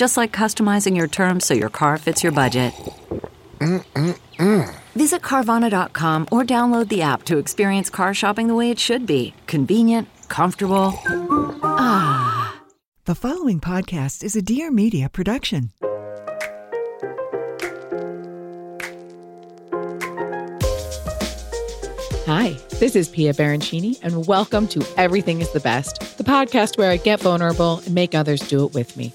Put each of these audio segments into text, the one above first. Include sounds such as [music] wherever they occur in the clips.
Just like customizing your terms so your car fits your budget. Mm-mm-mm. Visit Carvana.com or download the app to experience car shopping the way it should be convenient, comfortable. Ah. The following podcast is a Dear Media production. Hi, this is Pia Baroncini, and welcome to Everything is the Best, the podcast where I get vulnerable and make others do it with me.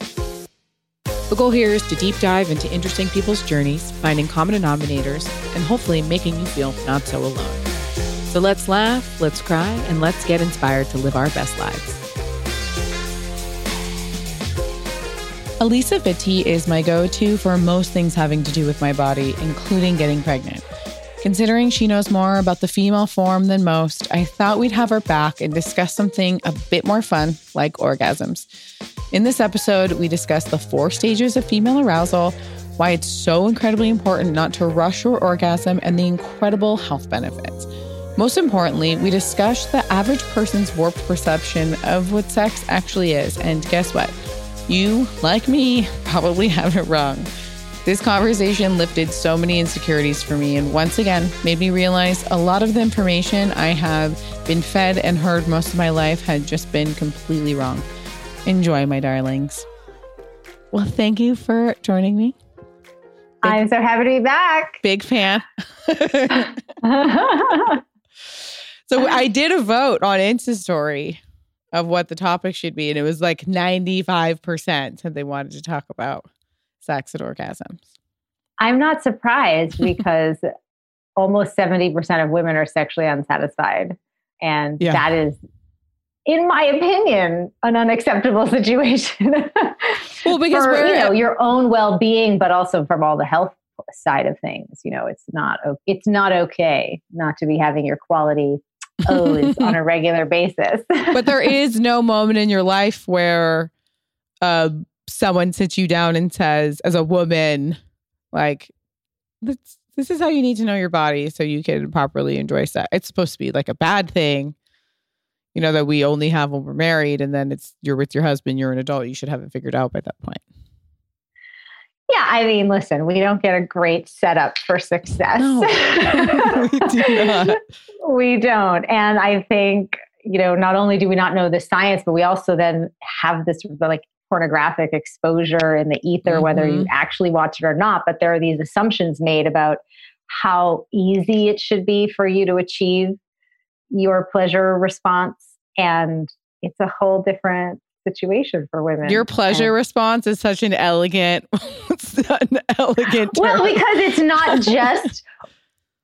The goal here is to deep dive into interesting people's journeys, finding common denominators, and hopefully making you feel not so alone. So let's laugh, let's cry, and let's get inspired to live our best lives. Alisa Vitti is my go to for most things having to do with my body, including getting pregnant. Considering she knows more about the female form than most, I thought we'd have her back and discuss something a bit more fun, like orgasms. In this episode, we discuss the four stages of female arousal, why it's so incredibly important not to rush your orgasm, and the incredible health benefits. Most importantly, we discuss the average person's warped perception of what sex actually is. And guess what? You, like me, [laughs] probably have it wrong. This conversation lifted so many insecurities for me and once again made me realize a lot of the information I have been fed and heard most of my life had just been completely wrong. Enjoy, my darlings. Well, thank you for joining me. Big, I'm so happy to be back. Big fan. [laughs] [laughs] so I did a vote on Insta story of what the topic should be, and it was like 95% said they wanted to talk about sex and orgasms. I'm not surprised [laughs] because almost 70% of women are sexually unsatisfied. And yeah. that is, in my opinion, an unacceptable [laughs] situation. well, because for, you know, your own well-being, but also from all the health side of things. You know, it's not it's not okay not to be having your quality [laughs] O's on a regular basis. but there [laughs] is no moment in your life where uh, someone sits you down and says, as a woman, like, this, this is how you need to know your body so you can properly enjoy sex. It's supposed to be like a bad thing, you know, that we only have when we're married and then it's you're with your husband, you're an adult, you should have it figured out by that point. Yeah, I mean, listen, we don't get a great setup for success. No, [laughs] [laughs] we do not. we don't. And I think, you know, not only do we not know the science, but we also then have this like pornographic exposure in the ether, mm-hmm. whether you mm-hmm. actually watch it or not. But there are these assumptions made about how easy it should be for you to achieve your pleasure response. And it's a whole different situation for women. Your pleasure and, response is such an elegant, [laughs] an elegant. Term. Well, because it's not [laughs] just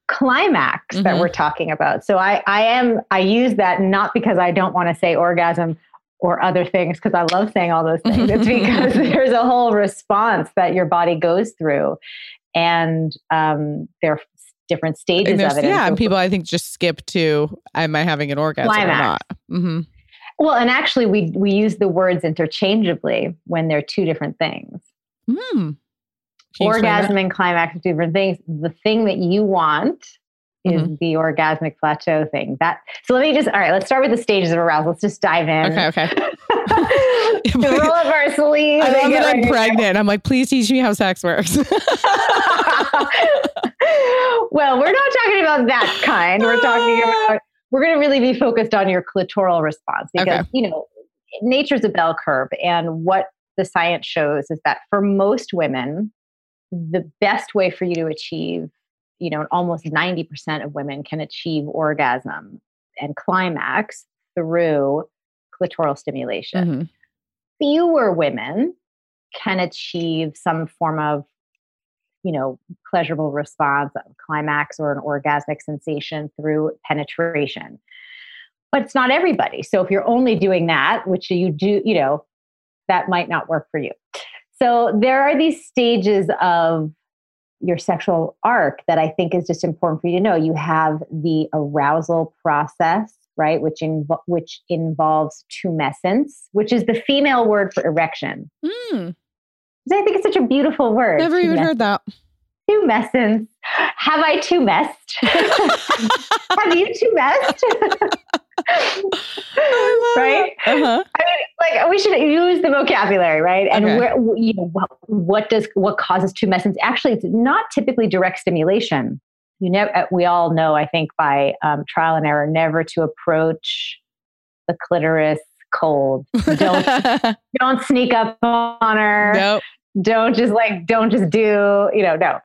climax mm-hmm. that we're talking about. So I, I am, I use that not because I don't want to say orgasm or other things because I love saying all those things. it's [laughs] because there's a whole response that your body goes through, and um, there different stages of it. Yeah, and, people I think just skip to "Am I having an orgasm climax. or not?" Mm-hmm. Well, and actually, we we use the words interchangeably when they're two different things. Mm. Orgasm and climax are different things. The thing that you want is mm-hmm. the orgasmic plateau thing. That so let me just all right, let's start with the stages of arousal. Let's just dive in. Okay, okay. [laughs] roll up our sleeves. [laughs] I love that I'm pregnant. I'm like, please teach me how sex works. [laughs] [laughs] well, we're not talking about that kind. We're talking [laughs] about we're going to really be focused on your clitoral response because okay. you know nature's a bell curve and what the science shows is that for most women the best way for you to achieve, you know, almost 90% of women can achieve orgasm and climax through clitoral stimulation. Mm-hmm. Fewer women can achieve some form of you know pleasurable response climax or an orgasmic sensation through penetration. But it's not everybody. So if you're only doing that which you do you know that might not work for you. So there are these stages of your sexual arc that i think is just important for you to know. You have the arousal process right which which involves tumescence which is the female word for erection. Mm. I think it's such a beautiful word. Never even heard that. Tumescence. Have I two messed? [laughs] Have you two messed? [laughs] right? Uh-huh. I mean, like we should use the vocabulary, right? And okay. where you know what, what does what causes tumescence? Actually, it's not typically direct stimulation. You know, uh, we all know, I think, by um, trial and error, never to approach the clitoris cold. Don't [laughs] don't sneak up on her. Nope. Don't just like don't just do you know no.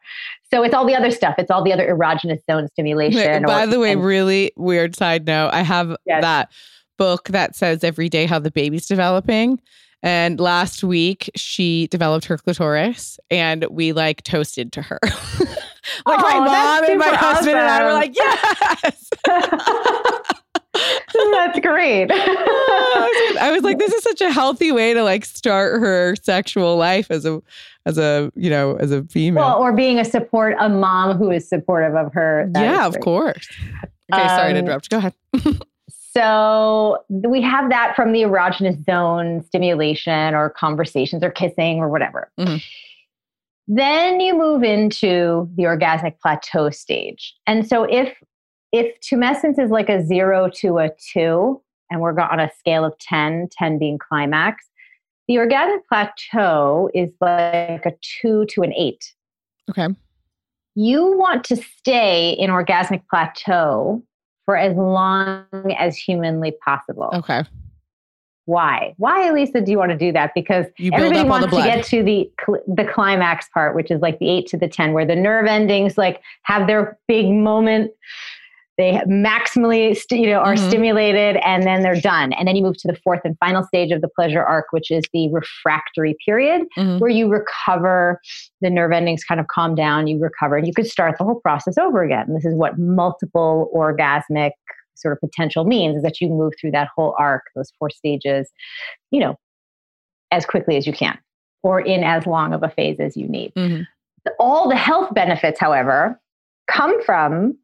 So it's all the other stuff. It's all the other erogenous zone stimulation. By or, the way, and, really weird side note. I have yes. that book that says every day how the baby's developing. And last week she developed her clitoris and we like toasted to her. [laughs] like oh, my mom and my husband awesome. and I were like, yes. [laughs] That's great. [laughs] I was like, this is such a healthy way to like start her sexual life as a as a you know as a female. Well, or being a support a mom who is supportive of her. yeah, of course. Okay, um, sorry to um, interrupt. Go ahead. so we have that from the erogenous zone stimulation or conversations or kissing or whatever. Mm-hmm. Then you move into the orgasmic plateau stage. And so if if tumescence is like a zero to a two, and we're on a scale of 10, 10 being climax, the orgasmic plateau is like a two to an eight. Okay. You want to stay in orgasmic plateau for as long as humanly possible. Okay. Why? Why, Lisa, do you want to do that? Because everybody wants to get to the the climax part, which is like the eight to the ten, where the nerve endings like have their big moment they maximally you know are mm-hmm. stimulated and then they're done and then you move to the fourth and final stage of the pleasure arc which is the refractory period mm-hmm. where you recover the nerve endings kind of calm down you recover and you could start the whole process over again this is what multiple orgasmic sort of potential means is that you move through that whole arc those four stages you know as quickly as you can or in as long of a phase as you need mm-hmm. all the health benefits however come from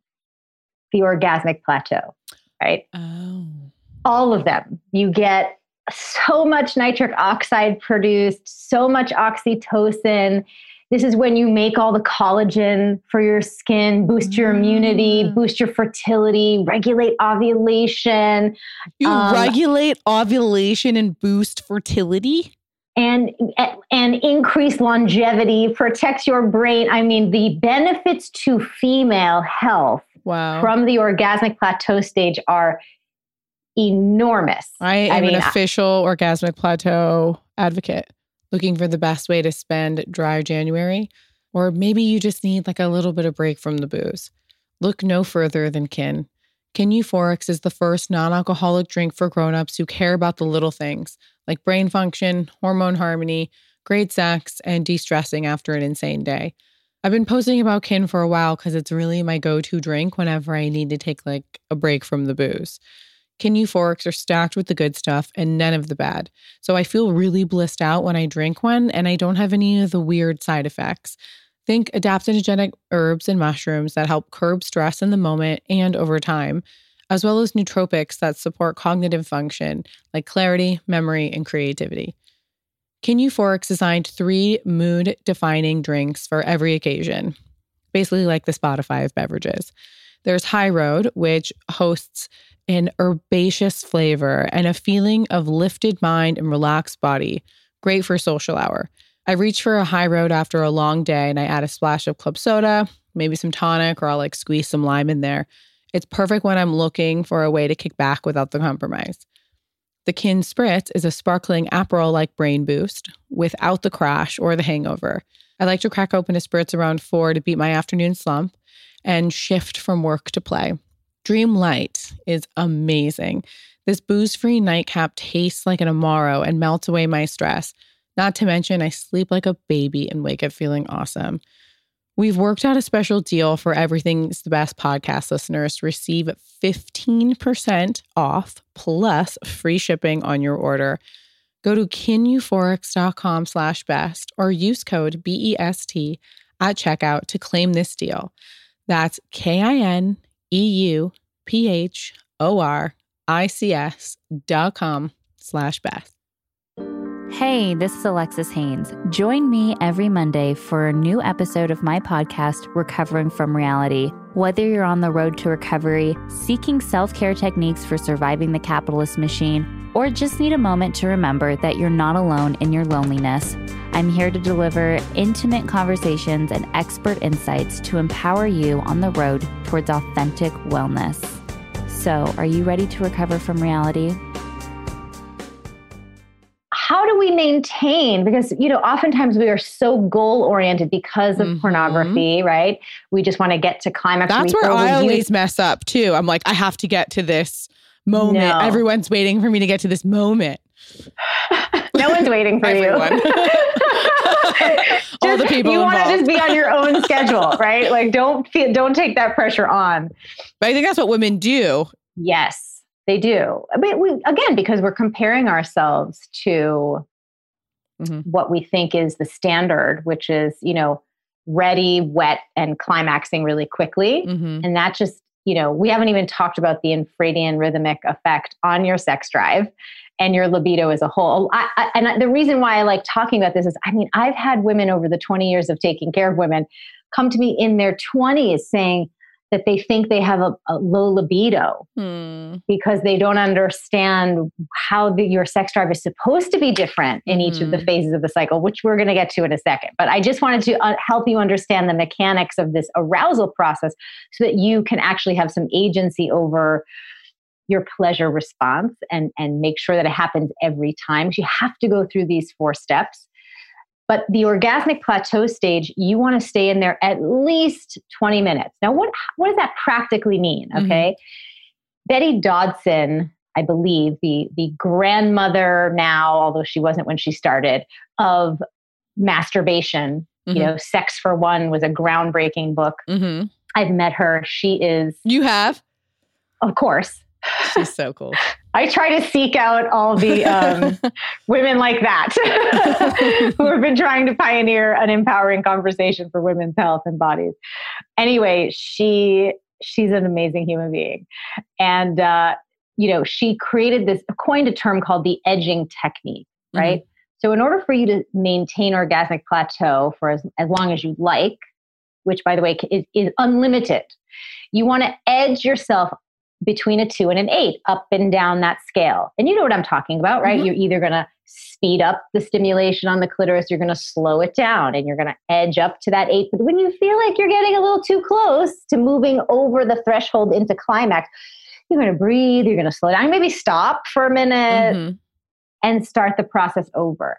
the orgasmic plateau, right? Oh. All of them. You get so much nitric oxide produced, so much oxytocin. This is when you make all the collagen for your skin, boost your immunity, mm. boost your fertility, regulate ovulation. You um, regulate ovulation and boost fertility? and and increase longevity protects your brain i mean the benefits to female health wow. from the orgasmic plateau stage are enormous. I am I mean, an official I, orgasmic plateau advocate, looking for the best way to spend dry January. Or maybe you just need like a little bit of break from the booze. Look no further than Kin. Kin Euphorics is the first non alcoholic drink for grown-ups who care about the little things like brain function, hormone harmony, great sex, and de stressing after an insane day. I've been posting about kin for a while because it's really my go to drink whenever I need to take like a break from the booze. Kin euphorics are stacked with the good stuff and none of the bad. So I feel really blissed out when I drink one and I don't have any of the weird side effects. Think adaptogenic herbs and mushrooms that help curb stress in the moment and over time, as well as nootropics that support cognitive function like clarity, memory, and creativity. Kin Euphorics designed three mood defining drinks for every occasion, basically like the Spotify of beverages. There's High Road, which hosts an herbaceous flavor and a feeling of lifted mind and relaxed body, great for social hour. I reach for a high road after a long day and I add a splash of club soda, maybe some tonic, or I'll like squeeze some lime in there. It's perfect when I'm looking for a way to kick back without the compromise. The Kin Spritz is a sparkling Aperol like brain boost without the crash or the hangover. I like to crack open a spritz around four to beat my afternoon slump and shift from work to play. Dream Light is amazing. This booze free nightcap tastes like an Amaro and melts away my stress. Not to mention, I sleep like a baby and wake up feeling awesome. We've worked out a special deal for Everything's the Best podcast listeners to receive 15% off plus free shipping on your order. Go to kineuphorics.com slash best or use code BEST at checkout to claim this deal. That's K-I-N-E-U-P-H-O-R-I-C-S dot com slash best. Hey, this is Alexis Haynes. Join me every Monday for a new episode of my podcast, Recovering from Reality. Whether you're on the road to recovery, seeking self care techniques for surviving the capitalist machine, or just need a moment to remember that you're not alone in your loneliness, I'm here to deliver intimate conversations and expert insights to empower you on the road towards authentic wellness. So, are you ready to recover from reality? How do we maintain because you know oftentimes we are so goal oriented because of mm-hmm. pornography right? We just want to get to climax that's where i always mess up too. I'm like i have to get to this moment. No. everyone's waiting for me to get to this moment. [laughs] No one's waiting for you. [laughs] All the people you want to just be on your own schedule right? Like don't feel, don't take that pressure on. But i think that's what women do. Yes they do. I mean, we, again, because we're comparing ourselves to mm-hmm. what we think is the standard, which is, you know, ready, wet, and climaxing really quickly. Mm-hmm. And that just, you know, we haven't even talked about the infradian rhythmic effect on your sex drive and your libido as a whole. I, I, and the reason why I like talking about this is, I mean, I've had women over the 20 years of taking care of women come to me in their 20s saying, that they think they have a, a low libido hmm. because they don't understand how the, your sex drive is supposed to be different in each of the hmm. phases of the cycle, which we're going to get to in a second. But I just wanted to uh, help you understand the mechanics of this arousal process so that you can actually have some agency over your pleasure response and and make sure that it happens every time. So you have to go through these four steps but the orgasmic plateau stage, you want to stay in there at least 20 minutes. Now, what, what does that practically mean? Mm-hmm. Okay. Mm-hmm. Betty Dodson, I believe, the, the grandmother now, although she wasn't when she started, of masturbation. Mm-hmm. You know, Sex for One was a groundbreaking book. Mm-hmm. I've met her. She is. You have? Of course. She's so cool. [laughs] I try to seek out all the um, [laughs] women like that [laughs] who have been trying to pioneer an empowering conversation for women's health and bodies. Anyway, she she's an amazing human being, and uh, you know she created this coined a term called the edging technique, mm-hmm. right? Mm-hmm. So in order for you to maintain orgasmic plateau for as, as long as you like, which by the way is, is unlimited, you want to edge yourself between a two and an eight up and down that scale. And you know what I'm talking about, right? Mm-hmm. You're either going to speed up the stimulation on the clitoris, you're going to slow it down, and you're going to edge up to that eight. But when you feel like you're getting a little too close to moving over the threshold into climax, you're going to breathe, you're going to slow down, maybe stop for a minute mm-hmm. and start the process over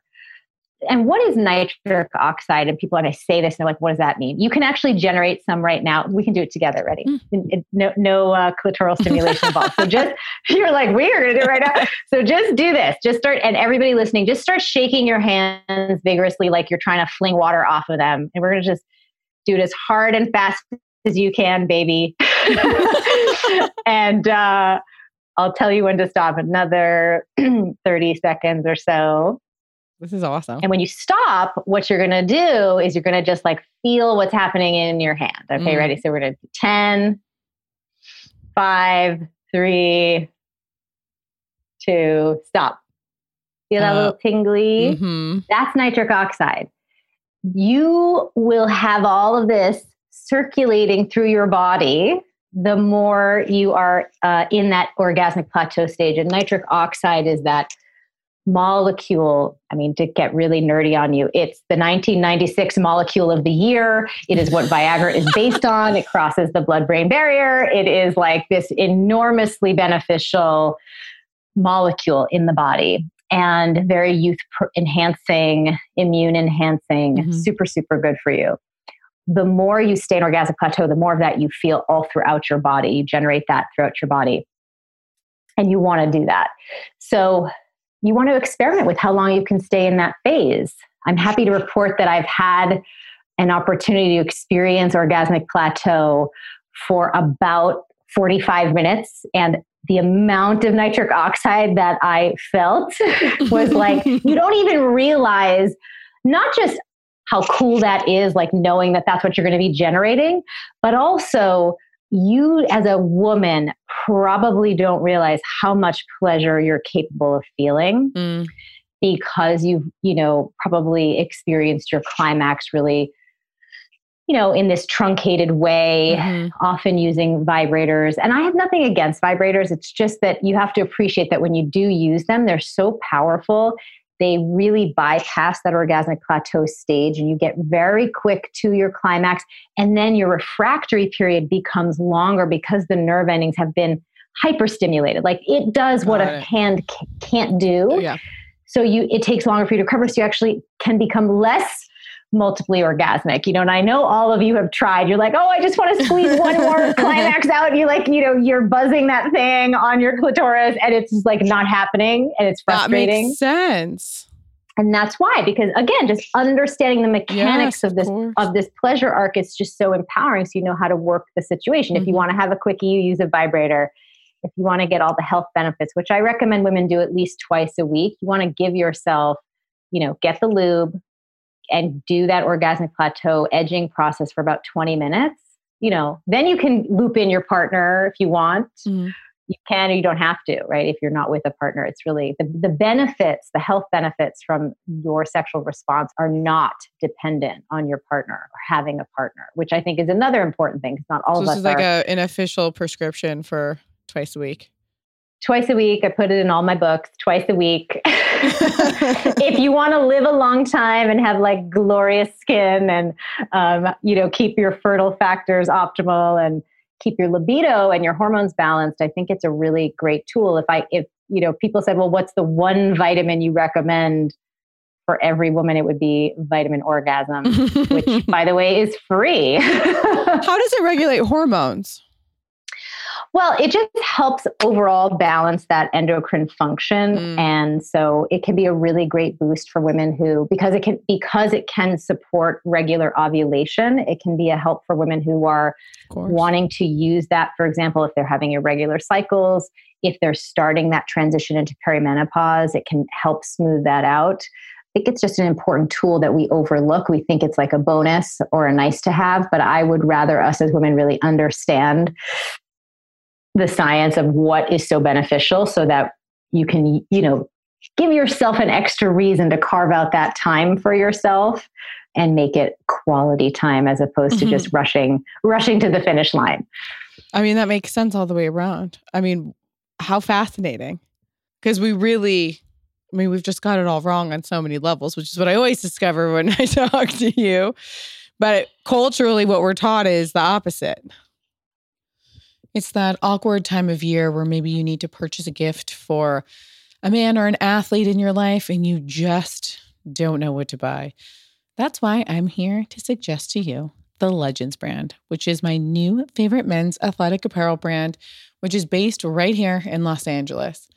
and what is nitric oxide? And people, when I say this, and they're like, what does that mean? You can actually generate some right now. We can do it together. Ready? Mm. No, no uh, clitoral stimulation involved. So just, [laughs] you're like, we're going to do it right now. So just do this. Just start, and everybody listening, just start shaking your hands vigorously like you're trying to fling water off of them. And we're going to just do it as hard and fast as you can, baby. [laughs] and uh, I'll tell you when to stop another [clears throat] 30 seconds or so. This is awesome. And when you stop, what you're going to do is you're going to just like feel what's happening in your hand. Okay, mm. ready? So we're going to 10, 5, 3, 2, stop. Feel that uh, little tingly? Mm-hmm. That's nitric oxide. You will have all of this circulating through your body the more you are uh, in that orgasmic plateau stage. And nitric oxide is that molecule. I mean, to get really nerdy on you, it's the 1996 molecule of the year. It is what Viagra is [laughs] based on. It crosses the blood brain barrier. It is like this enormously beneficial molecule in the body and very youth enhancing, immune enhancing, mm-hmm. super, super good for you. The more you stay in orgasmic plateau, the more of that you feel all throughout your body. You generate that throughout your body. And you want to do that. So you want to experiment with how long you can stay in that phase. I'm happy to report that I've had an opportunity to experience orgasmic plateau for about 45 minutes. And the amount of nitric oxide that I felt [laughs] was like, [laughs] you don't even realize not just how cool that is, like knowing that that's what you're going to be generating, but also you as a woman probably don't realize how much pleasure you're capable of feeling mm. because you've, you know, probably experienced your climax really you know, in this truncated way, mm-hmm. often using vibrators. And I have nothing against vibrators. It's just that you have to appreciate that when you do use them, they're so powerful. They really bypass that orgasmic plateau stage and you get very quick to your climax. And then your refractory period becomes longer because the nerve endings have been hyperstimulated. Like it does what a hand can't do. Yeah. So you it takes longer for you to recover. So you actually can become less multiply orgasmic, you know, and I know all of you have tried. You're like, oh, I just want to squeeze one more [laughs] climax out. You like, you know, you're buzzing that thing on your clitoris and it's just like not happening and it's frustrating. That makes sense. And that's why, because again, just understanding the mechanics yes, of this of, of, this pleasure arc is just so empowering. So you know how to work the situation. Mm-hmm. If you mm-hmm. want to have a quickie, you use a vibrator. If you want to get all the health benefits, which I recommend women do at least twice a week, you want to give yourself, you know, get the lube, and do that orgasmic plateau edging process for about 20 minutes, you know, then you can loop in your partner if you want. Mm-hmm. You can or you don't have to, right? If you're not with a partner, it's really the, the benefits, the health benefits from your sexual response are not dependent on your partner or having a partner, which I think is another important thing because not all so of us. This is like a, an official prescription for twice a week twice a week. I put it in all my books, twice a week. [laughs] if you want to live a long time and have like glorious skin and, um, you know, keep your fertile factors optimal and keep your libido and your hormones balanced, I think it's a really great tool. If I, if, you know, people said, well, what's the one vitamin you recommend? For every woman, it would be vitamin orgasm, which, [laughs] by the way, is free. [laughs] How does it regulate hormones? Well, it just helps overall balance that endocrine function. Mm. And so it can be a really great boost for women who because it can because it can support regular ovulation, it can be a help for women who are wanting to use that, for example, if they're having irregular cycles, if they're starting that transition into perimenopause, it can help smooth that out. I think it's just an important tool that we overlook. We think it's like a bonus or a nice to have, but I would rather us as women really understand the science of what is so beneficial so that you can, you know, give yourself an extra reason to carve out that time for yourself and make it quality time as opposed to mm-hmm. just rushing rushing to the finish line. I mean that makes sense all the way around. I mean, how fascinating. Cuz we really I mean, we've just got it all wrong on so many levels, which is what I always discover [laughs] when I talk to you. But culturally what we're taught is the opposite. It's that awkward time of year where maybe you need to purchase a gift for a man or an athlete in your life and you just don't know what to buy. That's why I'm here to suggest to you the Legends brand, which is my new favorite men's athletic apparel brand, which is based right here in Los Angeles.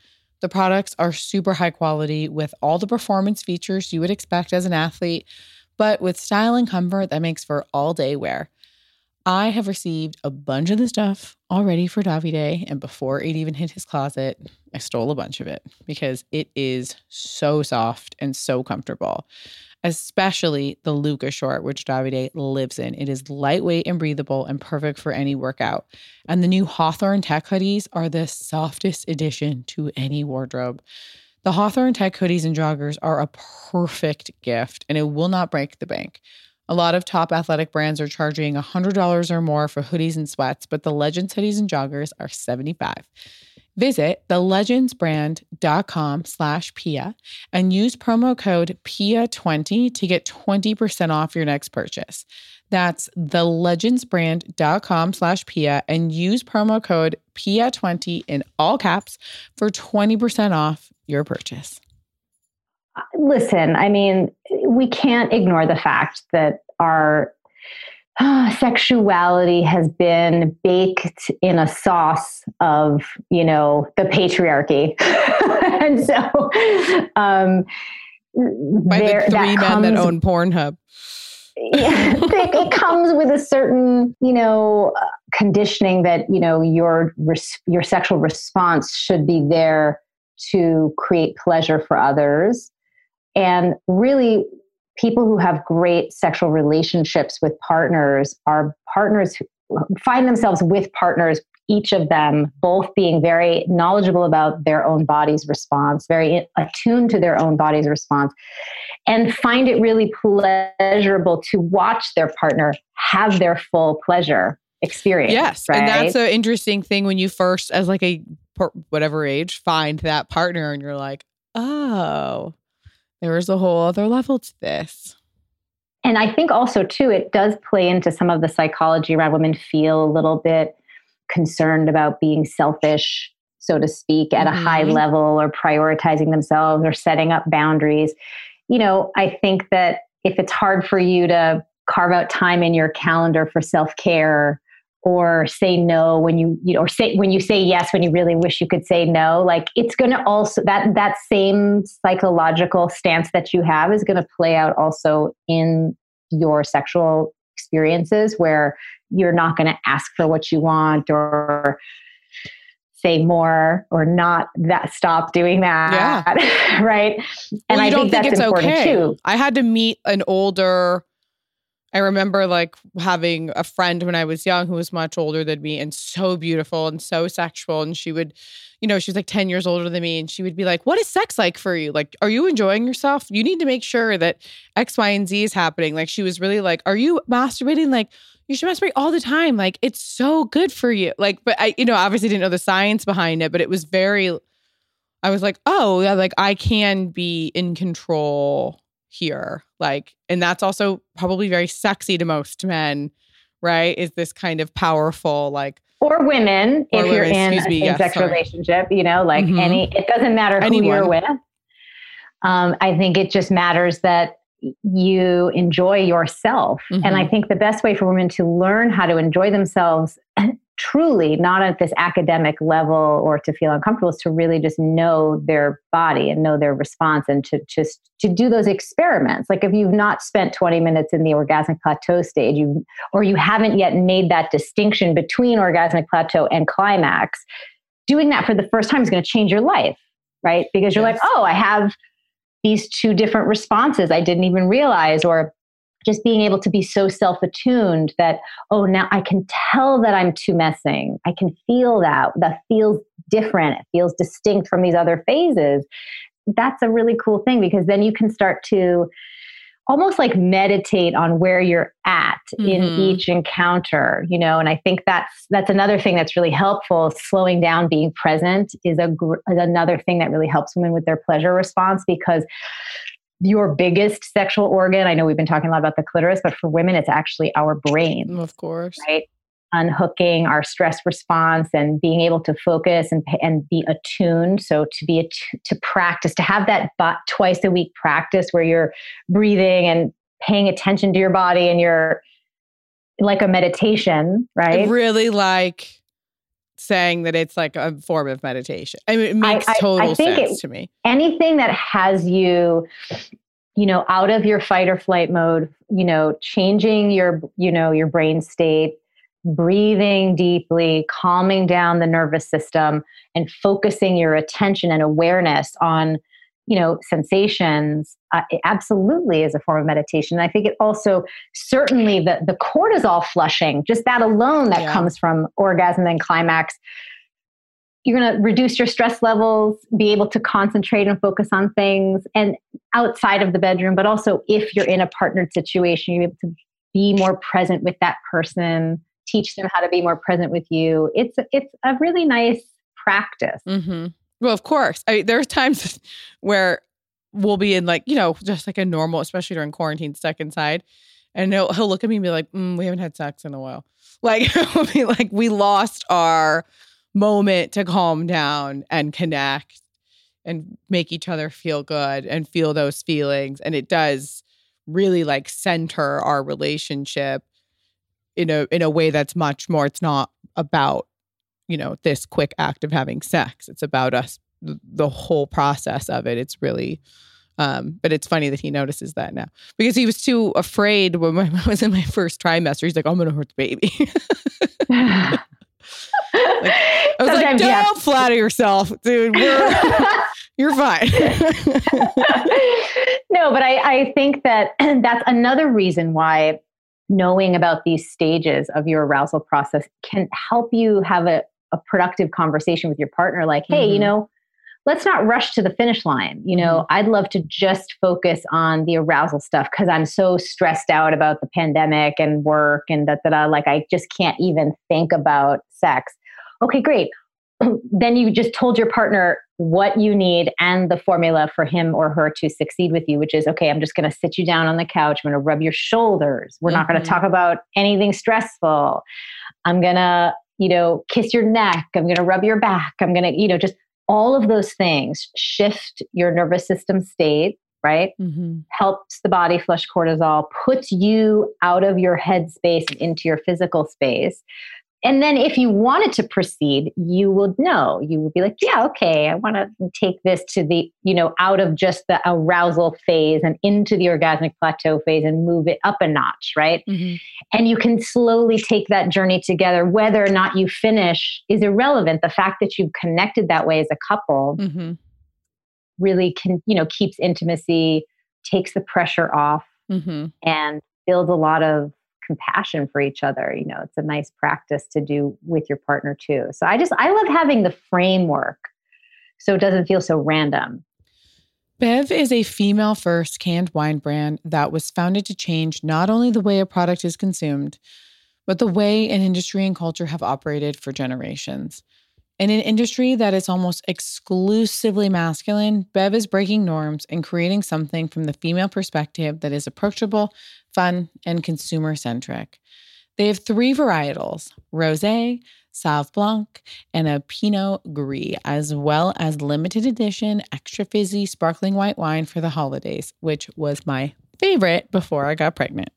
The products are super high quality with all the performance features you would expect as an athlete, but with style and comfort that makes for all day wear. I have received a bunch of the stuff already for Davide, and before it even hit his closet, I stole a bunch of it because it is so soft and so comfortable. Especially the Luca short, which Davide lives in. It is lightweight and breathable and perfect for any workout. And the new Hawthorne Tech hoodies are the softest addition to any wardrobe. The Hawthorne Tech hoodies and joggers are a perfect gift, and it will not break the bank. A lot of top athletic brands are charging $100 or more for hoodies and sweats, but the Legends hoodies and joggers are 75. Visit thelegendsbrand.com slash Pia and use promo code PIA20 to get 20% off your next purchase. That's thelegendsbrand.com slash Pia and use promo code PIA20 in all caps for 20% off your purchase. Listen, I mean, we can't ignore the fact that our uh, sexuality has been baked in a sauce of, you know, the patriarchy. [laughs] and so, um, by there, the three men comes, that own Pornhub [laughs] yeah, it comes with a certain, you know, conditioning that you know your res- your sexual response should be there to create pleasure for others, and really, people who have great sexual relationships with partners are partners who find themselves with partners each of them both being very knowledgeable about their own body's response, very attuned to their own body's response, and find it really pleasurable to watch their partner have their full pleasure experience. Yes. Right? And that's an interesting thing when you first, as like a whatever age, find that partner and you're like, oh, there is a whole other level to this. And I think also, too, it does play into some of the psychology around women feel a little bit concerned about being selfish, so to speak, at mm-hmm. a high mm-hmm. level or prioritizing themselves or setting up boundaries. You know, I think that if it's hard for you to carve out time in your calendar for self-care or say no when you you know or say when you say yes when you really wish you could say no like it's going to also that that same psychological stance that you have is going to play out also in your sexual experiences where you're not going to ask for what you want or say more or not that stop doing that yeah. [laughs] right and well, i think, think that's important okay. too i had to meet an older I remember like having a friend when I was young who was much older than me and so beautiful and so sexual. And she would, you know, she was like 10 years older than me. And she would be like, What is sex like for you? Like, are you enjoying yourself? You need to make sure that X, Y, and Z is happening. Like, she was really like, Are you masturbating? Like, you should masturbate all the time. Like, it's so good for you. Like, but I, you know, obviously didn't know the science behind it, but it was very, I was like, Oh, yeah, like I can be in control here. Like, and that's also probably very sexy to most men, right? Is this kind of powerful, like, or women, or if women, you're in a same-sex relationship, you know, like mm-hmm. any, it doesn't matter who Anyone. you're with. Um, I think it just matters that you enjoy yourself. Mm-hmm. And I mm-hmm. think the best way for women to learn how to enjoy themselves truly not at this academic level or to feel uncomfortable is to really just know their body and know their response and to just to do those experiments like if you've not spent 20 minutes in the orgasmic plateau stage you or you haven't yet made that distinction between orgasmic plateau and climax doing that for the first time is going to change your life right because you're yes. like oh i have these two different responses i didn't even realize or just being able to be so self attuned that, oh, now I can tell that I'm tumescing. I can feel that. That feels different. It feels distinct from these other phases. That's a really cool thing because then you can start to almost like meditate on where you're at mm-hmm. in each encounter you know and i think that's that's another thing that's really helpful slowing down being present is a is another thing that really helps women with their pleasure response because your biggest sexual organ. I know we've been talking a lot about the clitoris, but for women, it's actually our brain. Of course. Right? Unhooking our stress response and being able to focus and, and be attuned. So to be att- to practice, to have that but twice a week practice where you're breathing and paying attention to your body and you're like a meditation, right? Really like saying that it's like a form of meditation. I mean, it makes I, total I, I sense it, to me. Anything that has you, you know, out of your fight or flight mode, you know, changing your, you know, your brain state, breathing deeply, calming down the nervous system, and focusing your attention and awareness on you know sensations uh, absolutely is a form of meditation and i think it also certainly the the cortisol flushing just that alone that yeah. comes from orgasm and climax you're going to reduce your stress levels be able to concentrate and focus on things and outside of the bedroom but also if you're in a partnered situation you're able to be more present with that person teach them how to be more present with you it's it's a really nice practice mm-hmm. Well, of course. I there's times [laughs] where we'll be in like, you know, just like a normal, especially during quarantine, stuck inside. And he'll, he'll look at me and be like, mm, we haven't had sex in a while. [laughs] Like, like, we lost our moment to calm down and connect and make each other feel good and feel those feelings. And it does really like center our relationship in a in a way that's much more it's not about you know this quick act of having sex it's about us the whole process of it it's really um, but it's funny that he notices that now because he was too afraid when [laughs] I was in my first trimester. He's like, I'm going to hurt the baby. [laughs] like, I was Sometimes like, don't yeah. flatter yourself, dude. [laughs] you're fine. no, but I, I think that [clears throat] that's another reason why knowing about these stages of your arousal process can help you have a, a productive conversation with your partner. Like, hey, mm-hmm. you know, let's not rush to the finish line. You know, mm-hmm. I'd love to just focus on the arousal stuff because I'm so stressed out about the pandemic and work and that, that I like, I just can't even think about sex. Okay, great. [clears throat] then you just told your partner what you need and the formula for him or her to succeed with you, which is okay, I'm just going to sit you down on the couch. I'm going to rub your shoulders. We're mm-hmm. not going to talk about anything stressful. I'm going to, you know, kiss your neck. I'm going to rub your back. I'm going to, you know, just all of those things shift your nervous system state, right? Mm-hmm. Helps the body flush cortisol, puts you out of your head space and into your physical space. And then if you wanted to proceed, you would know. You would be like, yeah, okay, I want to take this to the, you know, out of just the arousal phase and into the orgasmic plateau phase and move it up a notch, right? Mm-hmm. And you can slowly take that journey together. Whether or not you finish is irrelevant. The fact that you've connected that way as a couple mm-hmm. really can, you know, keeps intimacy, takes the pressure off, mm-hmm. and builds a lot of compassion for each other you know it's a nice practice to do with your partner too so i just i love having the framework so it doesn't feel so random Bev is a female first canned wine brand that was founded to change not only the way a product is consumed, but the way an industry and culture have operated for generations. In an industry that is almost exclusively masculine, Bev is breaking norms and creating something from the female perspective that is approachable, fun, and consumer centric. They have three varietals rose, Sauv Blanc, and a Pinot Gris, as well as limited edition extra fizzy sparkling white wine for the holidays, which was my favorite before I got pregnant.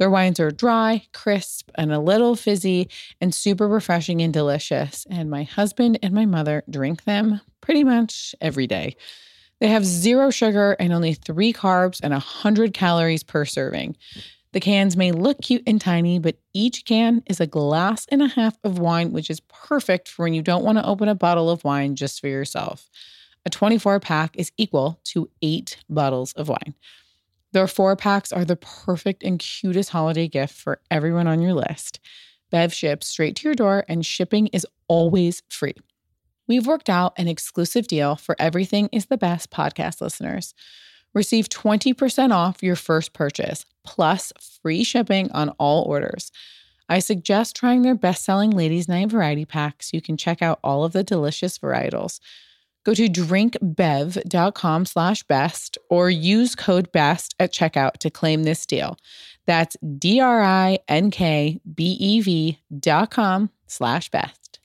Their wines are dry, crisp, and a little fizzy, and super refreshing and delicious. And my husband and my mother drink them pretty much every day. They have zero sugar and only three carbs and 100 calories per serving. The cans may look cute and tiny, but each can is a glass and a half of wine, which is perfect for when you don't want to open a bottle of wine just for yourself. A 24 pack is equal to eight bottles of wine. Their four packs are the perfect and cutest holiday gift for everyone on your list. Bev ships straight to your door, and shipping is always free. We've worked out an exclusive deal for Everything is the Best podcast listeners. Receive 20% off your first purchase, plus free shipping on all orders. I suggest trying their best selling Ladies Night variety Packs. you can check out all of the delicious varietals. Go to drinkbev.com slash best or use code BEST at checkout to claim this deal. That's D-R-I-N-K-B-E-V dot com slash best.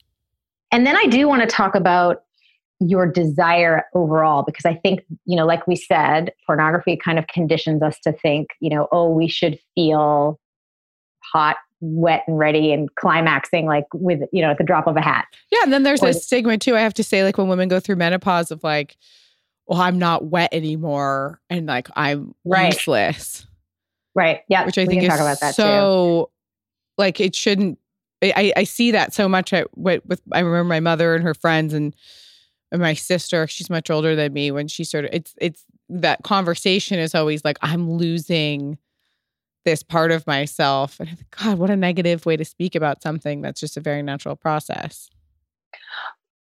And then I do want to talk about your desire overall because i think you know like we said pornography kind of conditions us to think you know oh we should feel hot wet and ready and climaxing like with you know at the drop of a hat yeah and then there's or, a stigma too i have to say like when women go through menopause of like well i'm not wet anymore and like i'm right. useless right yeah which i think is so too. like it shouldn't I, I see that so much at, with, with I remember my mother and her friends and, and my sister. She's much older than me. When she started, it's it's that conversation is always like I'm losing this part of myself, and I think, God, what a negative way to speak about something that's just a very natural process.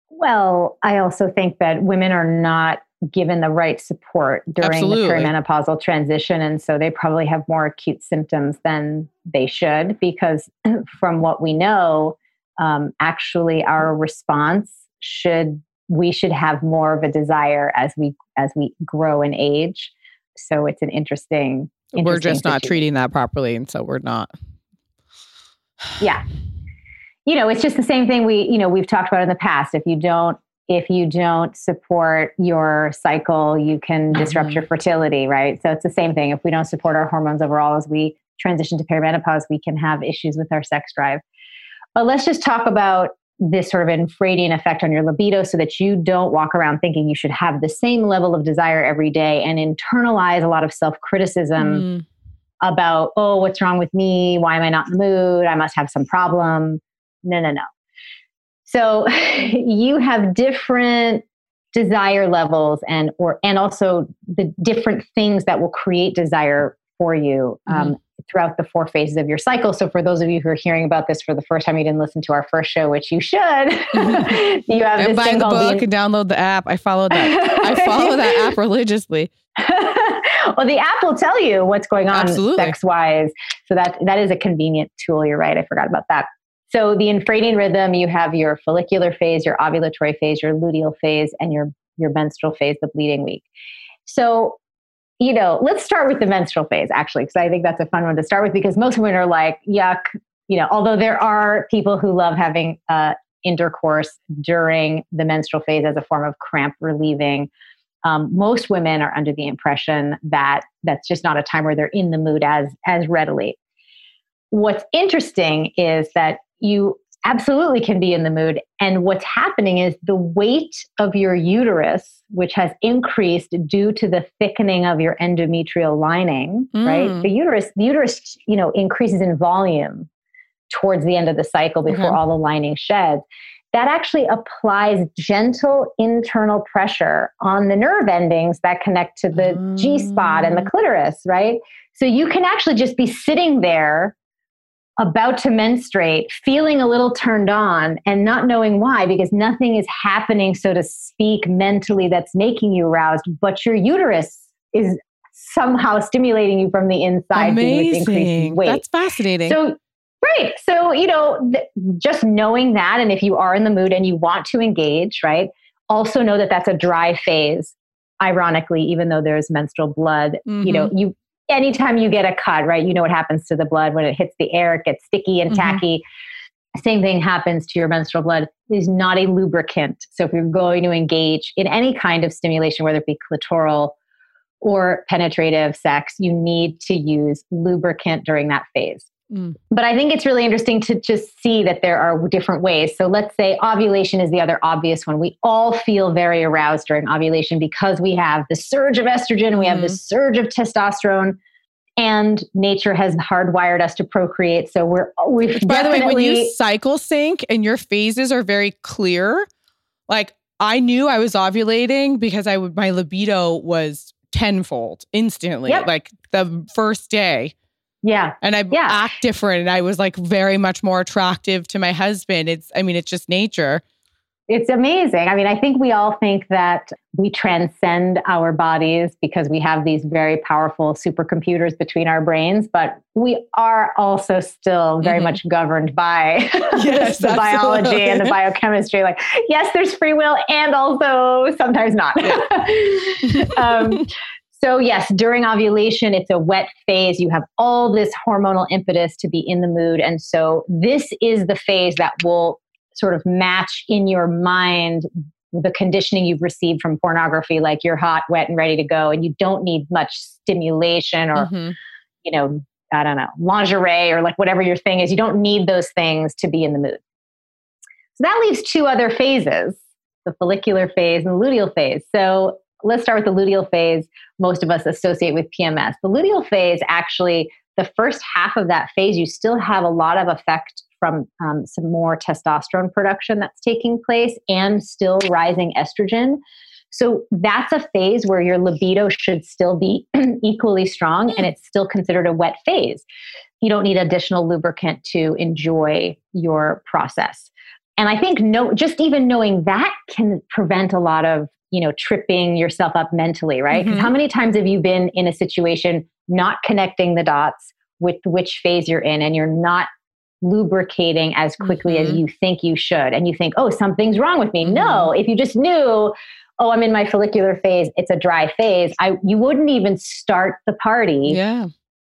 Well, I also think that women are not given the right support during Absolutely. the perimenopausal transition. And so they probably have more acute symptoms than they should, because [clears throat] from what we know, um, actually our response should we should have more of a desire as we as we grow and age so it's an interesting we're just not treating that properly. And so we're not. Yeah. You know, it's just the same thing we, you know, we've talked about in the past. If you don't if you don't support your cycle, you can disrupt mm-hmm. your fertility, right? So it's the same thing. If we don't support our hormones overall as we transition to perimenopause, we can have issues with our sex drive. But let's just talk about this sort of infradian effect on your libido so that you don't walk around thinking you should have the same level of desire every day and internalize a lot of self criticism mm. about, oh, what's wrong with me? Why am I not in the mood? I must have some problem. No, no, no. So [laughs] you have different desire levels and or and also the different things that will create desire for you um, mm-hmm. Throughout the four phases of your cycle. So for those of you who are hearing about this for the first time, you didn't listen to our first show, which you should. [laughs] you have and buy the book and download the app. I follow that. [laughs] I follow that app religiously. [laughs] well, the app will tell you what's going on sex wise. So that that is a convenient tool. You're right. I forgot about that. So the infradian rhythm, you have your follicular phase, your ovulatory phase, your luteal phase, and your your menstrual phase, the bleeding week. So, you know, let's start with the menstrual phase actually, because I think that's a fun one to start with because most women are like, yuck, you know, although there are people who love having uh, intercourse during the menstrual phase as a form of cramp relieving. Um, most women are under the impression that that's just not a time where they're in the mood as as readily. What's interesting is that you absolutely can be in the mood. And what's happening is the weight of your uterus, which has increased due to the thickening of your endometrial lining, mm. right? The uterus, the uterus, you know, increases in volume towards the end of the cycle before mm-hmm. all the lining sheds. That actually applies gentle internal pressure on the nerve endings that connect to the mm. G spot and the mm. clitoris, right? So you can actually just be sitting there about to menstruate, feeling a little turned on and not knowing why, because nothing is happening, so to speak, mentally that's making you aroused, but your uterus is somehow stimulating you from the inside. Amazing. That's fascinating. So, right. So, you know, th- just knowing that, and if you are in the mood and you want to engage, right, also know that that's a dry phase ironically even though there's menstrual blood mm-hmm. you know you anytime you get a cut, right, you know what happens to the blood when it hits the air, it gets sticky and mm-hmm. tacky. Same thing happens to your menstrual blood. It is not a lubricant. So if you're going to engage in any kind of stimulation, whether it be clitoral or penetrative sex, you need to use lubricant during that phase. Mm. But I think it's really interesting to just see that there are different ways. So let's say ovulation is the other obvious one. We all feel very aroused during ovulation because we have the surge of estrogen, we have the mm-hmm. surge of testosterone, and nature has hardwired us to procreate. So we're we've by the way, when you cycle sync and your phases are very clear, like I knew I was ovulating because I would my libido was tenfold instantly, yep. like the first day. Yeah. And I yeah. act different. And I was like very much more attractive to my husband. It's, I mean, it's just nature. It's amazing. I mean, I think we all think that we transcend our bodies because we have these very powerful supercomputers between our brains, but we are also still very mm-hmm. much governed by [laughs] yes, the biology and the biochemistry. Like, yes, there's free will, and also sometimes not. Yeah. [laughs] um, so, yes, during ovulation, it's a wet phase. You have all this hormonal impetus to be in the mood. And so, this is the phase that will sort of match in your mind the conditioning you've received from pornography, like you're hot, wet, and ready to go, and you don't need much stimulation or, mm-hmm. you know, I don't know, lingerie or like whatever your thing is. You don't need those things to be in the mood. So that leaves two other phases the follicular phase and the luteal phase. So let's start with the luteal phase. Most of us associate with PMS. The luteal phase, actually, the first half of that phase, you still have a lot of effect from um, some more testosterone production that's taking place and still rising estrogen. So that's a phase where your libido should still be [clears throat] equally strong and it's still considered a wet phase. You don't need additional lubricant to enjoy your process. And I think no, just even knowing that can prevent a lot of you know tripping yourself up mentally right because mm-hmm. how many times have you been in a situation not connecting the dots with which phase you're in and you're not lubricating as quickly mm-hmm. as you think you should and you think oh something's wrong with me mm-hmm. no if you just knew oh i'm in my follicular phase it's a dry phase i you wouldn't even start the party yeah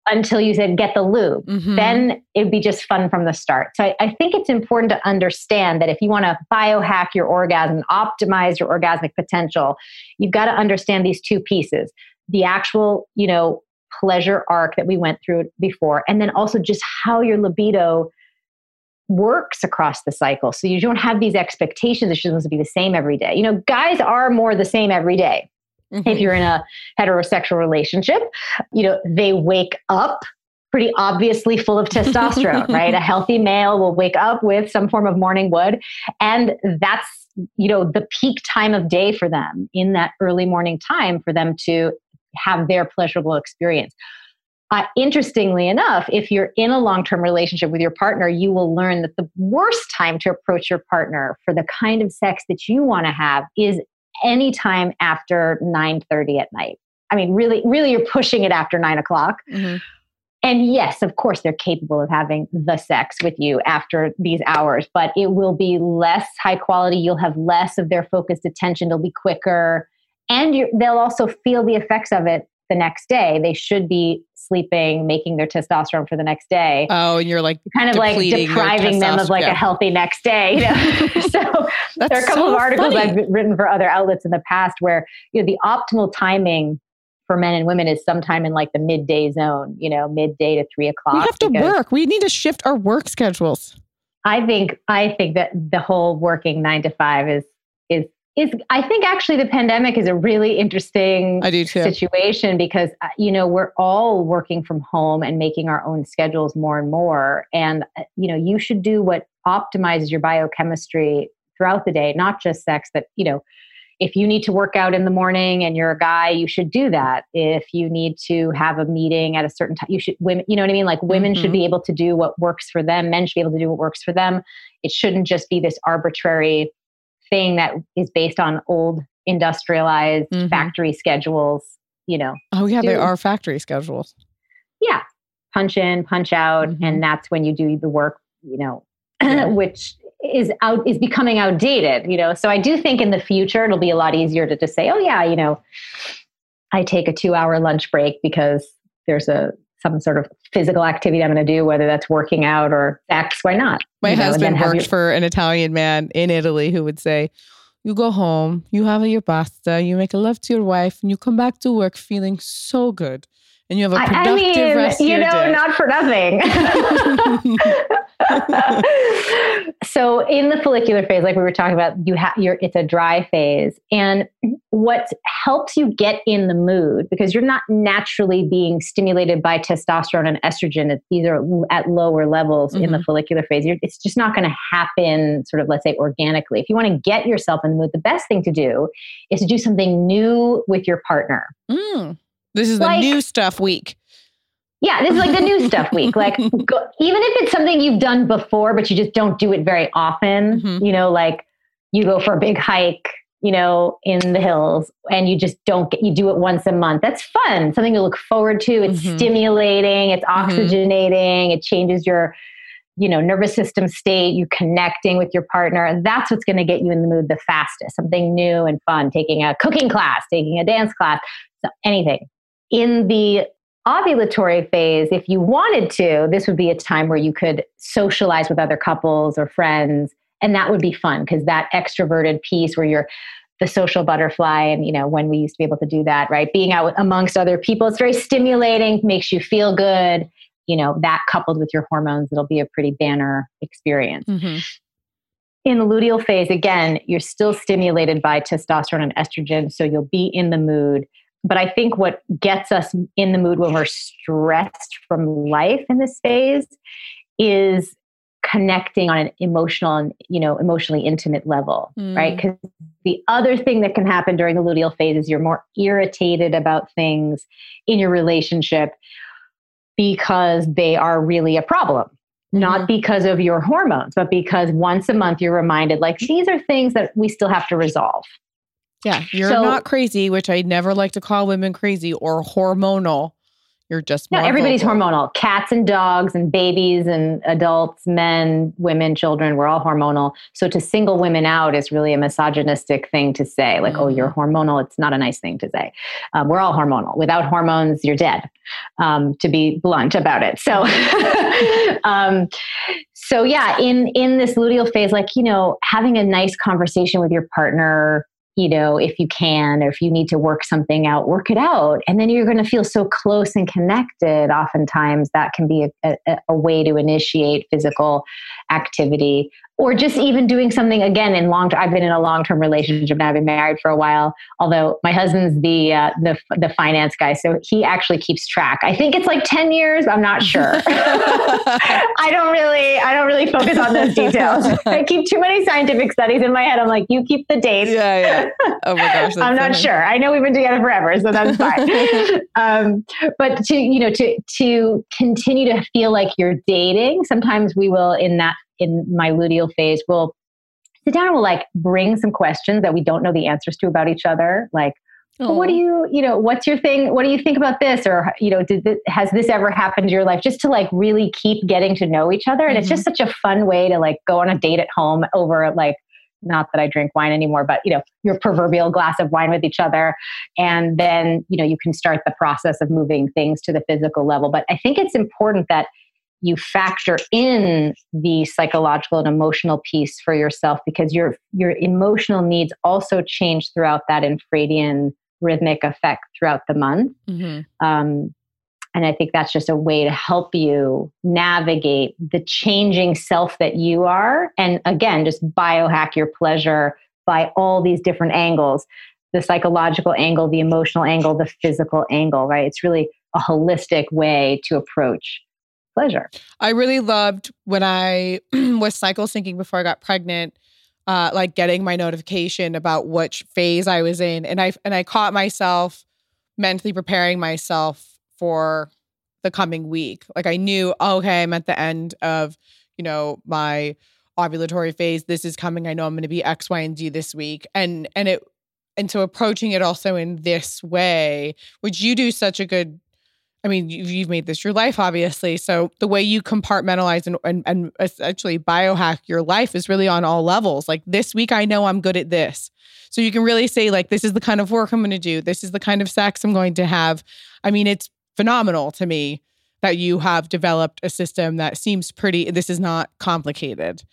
until you said get the lube. Mm-hmm. Then it'd be just fun from the start. So I, I think it's important to understand that if you want to biohack your orgasm, optimize your orgasmic potential, you've got to understand these two pieces the actual, you know, pleasure arc that we went through before, and then also just how your libido works across the cycle. So you don't have these expectations. That it's supposed to be the same every day. You know, guys are more the same every day. Mm-hmm. If you're in a heterosexual relationship, you know, they wake up pretty obviously full of testosterone, [laughs] right? A healthy male will wake up with some form of morning wood. And that's, you know, the peak time of day for them in that early morning time for them to have their pleasurable experience. Uh, interestingly enough, if you're in a long term relationship with your partner, you will learn that the worst time to approach your partner for the kind of sex that you want to have is anytime after 9.30 at night. I mean, really, really, you're pushing it after nine o'clock. Mm-hmm. And yes, of course, they're capable of having the sex with you after these hours, but it will be less high quality. You'll have less of their focused attention. It'll be quicker. And they'll also feel the effects of it the next day. They should be sleeping, making their testosterone for the next day. Oh, and you're like kind of like depriving them of like yeah. a healthy next day. You know? [laughs] [laughs] so there are a couple so of articles funny. I've written for other outlets in the past where you know the optimal timing for men and women is sometime in like the midday zone, you know, midday to three o'clock. We have to work. We need to shift our work schedules. I think I think that the whole working nine to five is is I think actually the pandemic is a really interesting I do too. situation because uh, you know we're all working from home and making our own schedules more and more. And uh, you know you should do what optimizes your biochemistry throughout the day not just sex but you know if you need to work out in the morning and you're a guy you should do that. If you need to have a meeting at a certain time you should women you know what i mean? Like women mm-hmm. should be able to do what works for them. Men should be able to do what works for them. It shouldn't just be this arbitrary thing that is based on old industrialized mm-hmm. factory schedules, you know. Oh yeah, do. there are factory schedules. Yeah. Punch in, punch out, mm-hmm. and that's when you do the work, you know, [clears throat] yeah. which is out is becoming outdated, you know. So I do think in the future it'll be a lot easier to just say, "Oh yeah, you know, I take a 2-hour lunch break because there's a some sort of physical activity I'm going to do, whether that's working out or sex, why not? My you husband worked for an Italian man in Italy who would say, you go home, you have your pasta, you make a love to your wife, and you come back to work feeling so good and you have a productive I mean, rest you know, day. not for nothing. [laughs] [laughs] [laughs] so in the follicular phase, like we were talking about, you have your it's a dry phase, and what helps you get in the mood because you're not naturally being stimulated by testosterone and estrogen. These are at lower levels mm-hmm. in the mm-hmm. follicular phase. You're, it's just not going to happen, sort of, let's say, organically. If you want to get yourself in the mood, the best thing to do is to do something new with your partner. Mm. This is like, the new stuff week. Yeah, this is like the new [laughs] stuff week. Like, go, even if it's something you've done before, but you just don't do it very often, mm-hmm. you know, like you go for a big hike, you know, in the hills and you just don't get, you do it once a month. That's fun. Something to look forward to. It's mm-hmm. stimulating, it's mm-hmm. oxygenating, mm-hmm. it changes your, you know, nervous system state. You're connecting with your partner. And that's what's going to get you in the mood the fastest. Something new and fun, taking a cooking class, taking a dance class, so anything in the ovulatory phase, if you wanted to, this would be a time where you could socialize with other couples or friends. And that would be fun because that extroverted piece where you're the social butterfly and you know when we used to be able to do that right being out amongst other people it's very stimulating makes you feel good you know that coupled with your hormones it'll be a pretty banner experience mm-hmm. in the luteal phase again you're still stimulated by testosterone and estrogen so you'll be in the mood but I think what gets us in the mood when we're stressed from life in this phase is connecting on an emotional and you know emotionally intimate level mm. right because the other thing that can happen during the luteal phase is you're more irritated about things in your relationship because they are really a problem mm-hmm. not because of your hormones but because once a month you're reminded like these are things that we still have to resolve yeah, you're so, not crazy, which I never like to call women crazy or hormonal. You're just no. Everybody's vocal. hormonal. Cats and dogs and babies and adults, men, women, children. We're all hormonal. So to single women out is really a misogynistic thing to say. Like, mm-hmm. oh, you're mm-hmm. hormonal. It's not a nice thing to say. Um, we're all hormonal. Without hormones, you're dead. Um, to be blunt about it. So, [laughs] um, so yeah, in in this luteal phase, like you know, having a nice conversation with your partner you know, if you can, or if you need to work something out, work it out. And then you're going to feel so close and connected. Oftentimes, that can be a, a, a way to initiate physical activity or just even doing something again in long i've been in a long-term relationship and i've been married for a while although my husband's the uh, the, the finance guy so he actually keeps track. I think it's like 10 years i'm not sure. [laughs] [laughs] I don't really i don't really focus on those details. [laughs] I keep too many scientific studies in my head i'm like you keep the dates yeah yeah. Oh my gosh i'm not sure. I know we've been together forever so that's fine. Um, but to you know to to continue to feel like you're dating sometimes we will in that in my luteal phase will sit down and will like bring some questions that we don't know the answers to about each other. Like, well, what do you, you know, what's your thing? What do you think about this? Or, you know, did this, has this ever happened in your life? Just to like really keep getting to know each other. And mm-hmm. it's just such a fun way to like go on a date at home over like, not that I drink wine anymore, but you know, your proverbial glass of wine with each other. And then, you know, you can start the process of moving things to the physical level. But I think it's important that you factor in the psychological and emotional piece for yourself because your your emotional needs also change throughout that infradian rhythmic effect throughout the month mm-hmm. um, and i think that's just a way to help you navigate the changing self that you are and again just biohack your pleasure by all these different angles the psychological angle the emotional angle the physical angle right it's really a holistic way to approach pleasure. I really loved when I [clears throat] was cycle syncing before I got pregnant. Uh, like getting my notification about which phase I was in, and I and I caught myself mentally preparing myself for the coming week. Like I knew, oh, okay, I'm at the end of you know my ovulatory phase. This is coming. I know I'm going to be X, Y, and Z this week, and and it and so approaching it also in this way, which you do such a good I mean, you've made this your life, obviously. So the way you compartmentalize and, and, and essentially biohack your life is really on all levels. Like this week, I know I'm good at this. So you can really say, like, this is the kind of work I'm going to do. This is the kind of sex I'm going to have. I mean, it's phenomenal to me that you have developed a system that seems pretty, this is not complicated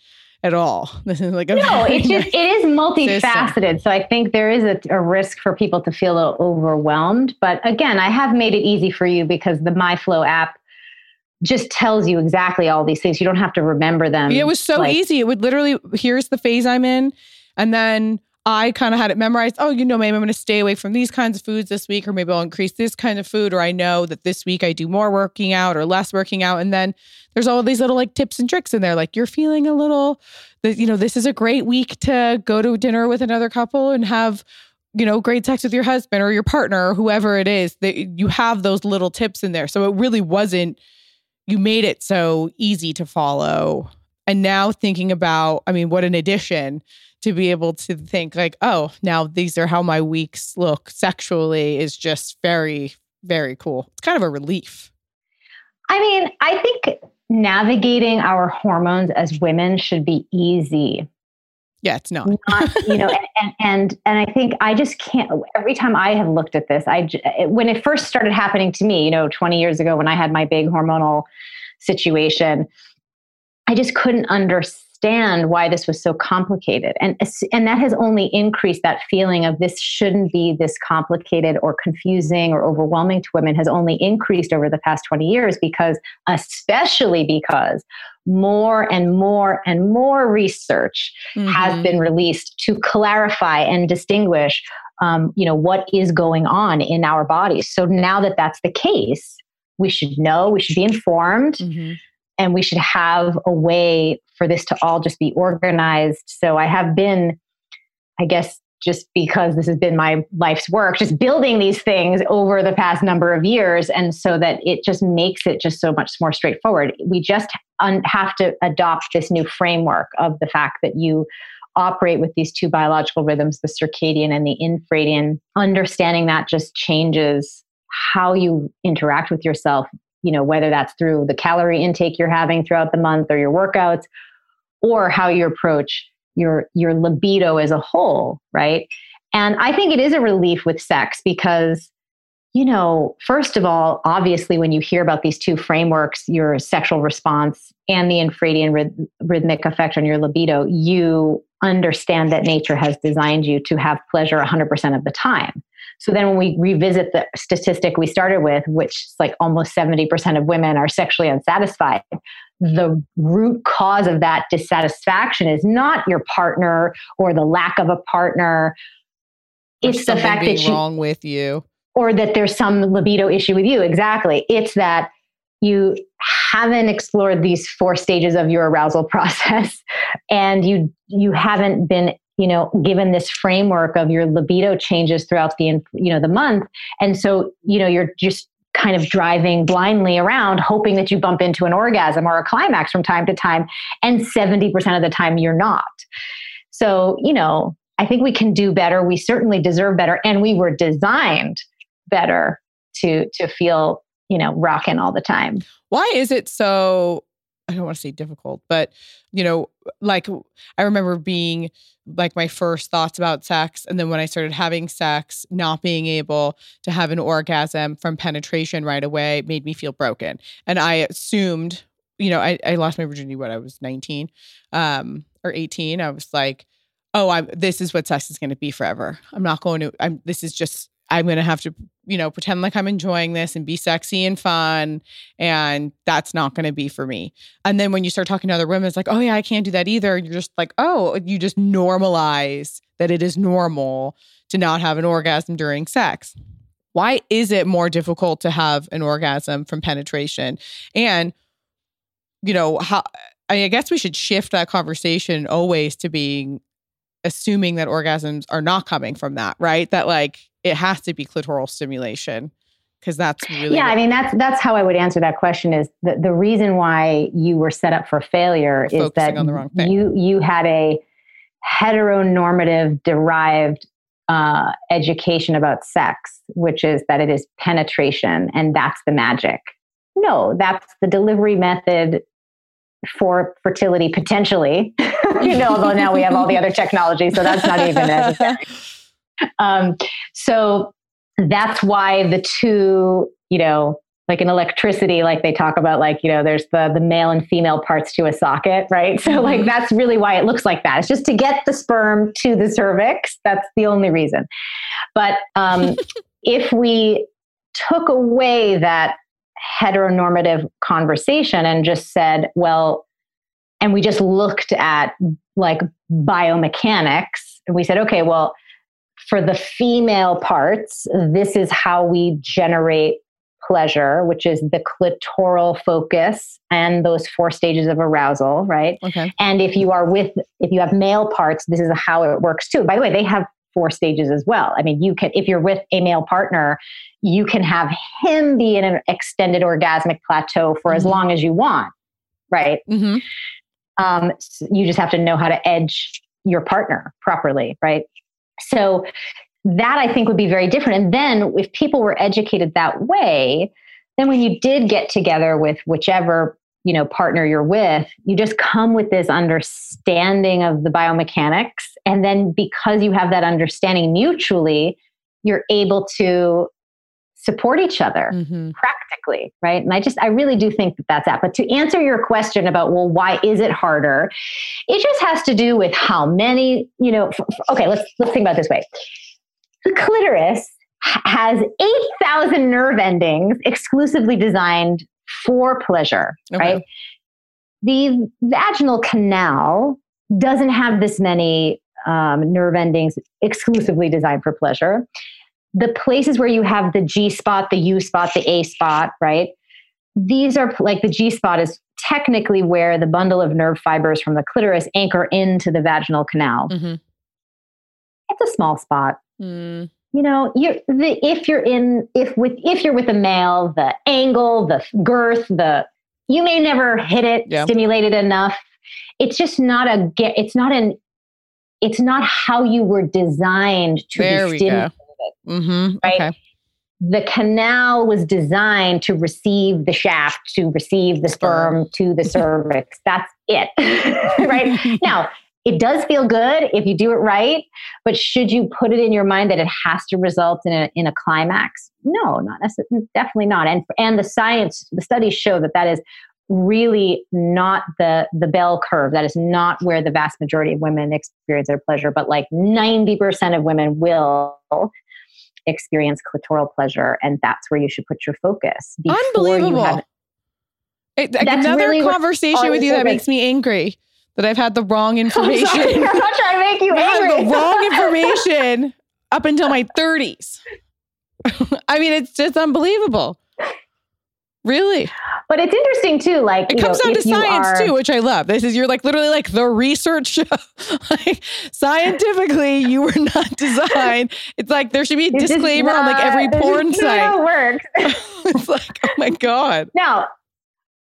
at all. [laughs] This is like a no. It's just it is multifaceted. System. So I think there is a, a, risk for people to feel overwhelmed. But again, I have made it easy for you because the MyFlow app just tells you exactly all these things. You don't have to remember them. It was so like, easy. It would literally here's the phase I'm in, and then I kind of had it memorized. Oh, you know, maybe I'm going to stay away from these kinds of foods this week, or maybe I'll increase this kind of food, or I know that this week I do more working out or less working out. And then there's all these little like tips and tricks in there. Like you're feeling a little, you know, this is a great week to go to dinner with another couple and have, you know, great sex with your husband or your partner or whoever it is. That you have those little tips in there. So it really wasn't, you made it so easy to follow. And now thinking about, I mean, what an addition to be able to think like, oh, now these are how my weeks look sexually is just very, very cool. It's kind of a relief. I mean, I think navigating our hormones as women should be easy. Yeah, it's not. not you know, and, and and I think I just can't. Every time I have looked at this, I when it first started happening to me, you know, 20 years ago when I had my big hormonal situation, I just couldn't understand why this was so complicated. And, and that has only increased that feeling of this shouldn't be this complicated or confusing or overwhelming to women has only increased over the past 20 years because, especially because more and more and more research mm-hmm. has been released to clarify and distinguish um, you know what is going on in our bodies so now that that's the case we should know we should be informed mm-hmm and we should have a way for this to all just be organized. So I have been, I guess, just because this has been my life's work, just building these things over the past number of years. And so that it just makes it just so much more straightforward. We just un- have to adopt this new framework of the fact that you operate with these two biological rhythms, the circadian and the infradian. Understanding that just changes how you interact with yourself, you know, whether that's through the calorie intake you're having throughout the month or your workouts or how you approach your your libido as a whole, right? And I think it is a relief with sex because you know, first of all, obviously, when you hear about these two frameworks, your sexual response and the infradian ryth- rhythmic effect on your libido, you understand that nature has designed you to have pleasure 100% of the time. So then when we revisit the statistic we started with, which is like almost 70% of women are sexually unsatisfied, the root cause of that dissatisfaction is not your partner or the lack of a partner. Or it's the fact that you wrong with you. or that there's some libido issue with you. Exactly. It's that you haven't explored these four stages of your arousal [laughs] process and you you haven't been you know given this framework of your libido changes throughout the you know the month. And so you know you're just kind of driving blindly around hoping that you bump into an orgasm or a climax from time to time and 70% of the time you're not. So you know i think we can do better. We certainly deserve better and we were designed better to to feel you know rocking all the time Why is it so? I don't want to say difficult, but you know, like I remember being like my first thoughts about sex. And then when I started having sex, not being able to have an orgasm from penetration right away made me feel broken. And I assumed, you know, I, I lost my virginity when I was 19 um, or 18. I was like, oh, I'm this is what sex is going to be forever. I'm not going to, I'm, this is just, I'm going to have to, you know, pretend like I'm enjoying this and be sexy and fun. And that's not going to be for me. And then when you start talking to other women, it's like, oh, yeah, I can't do that either. You're just like, oh, you just normalize that it is normal to not have an orgasm during sex. Why is it more difficult to have an orgasm from penetration? And, you know, how, I guess we should shift that conversation always to being assuming that orgasms are not coming from that, right? That like it has to be clitoral stimulation because that's really yeah i mean that's that's how i would answer that question is the, the reason why you were set up for failure is that on the wrong thing. you you had a heteronormative derived uh, education about sex which is that it is penetration and that's the magic no that's the delivery method for fertility potentially [laughs] you know although now we have all the other technology so that's not even [laughs] necessary [laughs] um, so that's why the two, you know, like in electricity, like they talk about, like, you know, there's the the male and female parts to a socket, right? So like that's really why it looks like that. It's just to get the sperm to the cervix. That's the only reason. But um, [laughs] if we took away that heteronormative conversation and just said, well, and we just looked at like biomechanics, and we said, okay, well, for the female parts, this is how we generate pleasure, which is the clitoral focus and those four stages of arousal, right? okay. And if you are with, if you have male parts, this is how it works too. By the way, they have four stages as well. I mean, you can, if you're with a male partner, you can have him be in an extended orgasmic plateau for as Mhm. long as you want, right? hmm um, s- you just have to know how to edge your partner properly, right? So that I think would be very different. And then if people were educated that way, then when you did get together with whichever you know partner you're with, you just come with this understanding of the biomechanics, and then because you have that understanding mutually, you're able to support each other hmm right? And I just, I really do think that that's that. But to answer your question about, well, why is it harder? It just has to do with how many, you know, okay, let's, let's think about it this way. The clitoris has 8,000 nerve endings exclusively designed for pleasure, Okay. right? The vaginal canal doesn't have this many um, nerve endings exclusively designed for pleasure the places where you have the G spot, the U spot, the A spot, right? These are like the G spot is technically where the bundle of nerve fibers from the clitoris anchor into the vaginal canal. hmm It's a small spot. Mm, You know, you're the if you're in if with if you're with a male, the angle, the girth, the you may never hit it, Yeah. stimulate it enough. It's just not a get. It's not an. It's not how you were designed to There be stimulated. Go. hmm Right? Okay. the canal was designed to receive the shaft, to receive the sperm to the [laughs] cervix. That's it. [laughs] right? [laughs] now, it does feel good if you do it right, but should you put it in your mind that it has to result in a, in a climax? No, not necessarily, definitely not. And, and the science, the studies show that that is really not the the bell curve that is not where the vast majority of women experience their pleasure but like 90% of women will experience clitoral pleasure and that's where you should put your focus unbelievable. it, another really conversation with you that makes me angry that i've had the wrong [laughs] information. I'm, [laughs] I'm not trying to make you angry the wrong [laughs] information up until my 30s i mean it's just unbelievable Really? But it's interesting too. Like it comes know, down to science are, too, which I love. This is you're like literally like the research show. [laughs] like scientifically, you were not [laughs] designed. It's like there should be a disclaimer not, on like every [laughs] porn site. How it works. it's like oh my god. Now,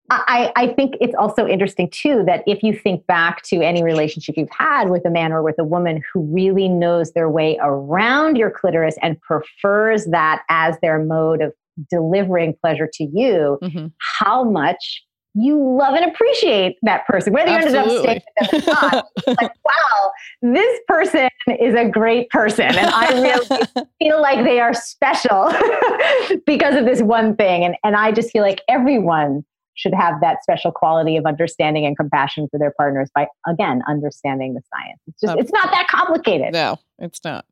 I, I think it's also interesting too that if you think back to any relationship you've had with a man or with a woman who really knows their way around your clitoris and prefers that as their mode of delivering pleasure to you, mm-hmm. how much you love and appreciate that person, whether you ended up staying with them or not. [laughs] like, wow, this person is a great person. And I really [laughs] feel like they are special [laughs] because of this one thing. And, and I just feel like everyone should have that special quality of understanding and compassion for their partners by, again, understanding the science. It's just, it's not that complicated. No, it's not.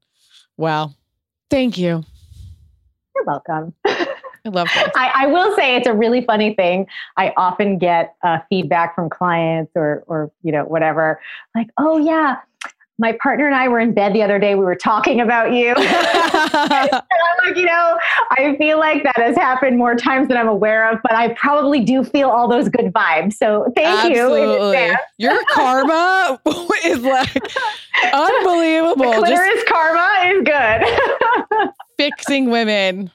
Wow. Thank you. You're welcome. I love that. I, I, will say it's a really funny thing. I often get uh, feedback from clients or, or you know, whatever, like, "Oh yeah, my partner and I were in bed the other day. We were talking about you." [laughs] and I'm like, you know, I feel like that has happened more times than I'm aware of, but I probably do feel all those good vibes. So thank Absolutely. you. Your karma [laughs] is like unbelievable. The clitoris Just karma is good. [laughs] fixing women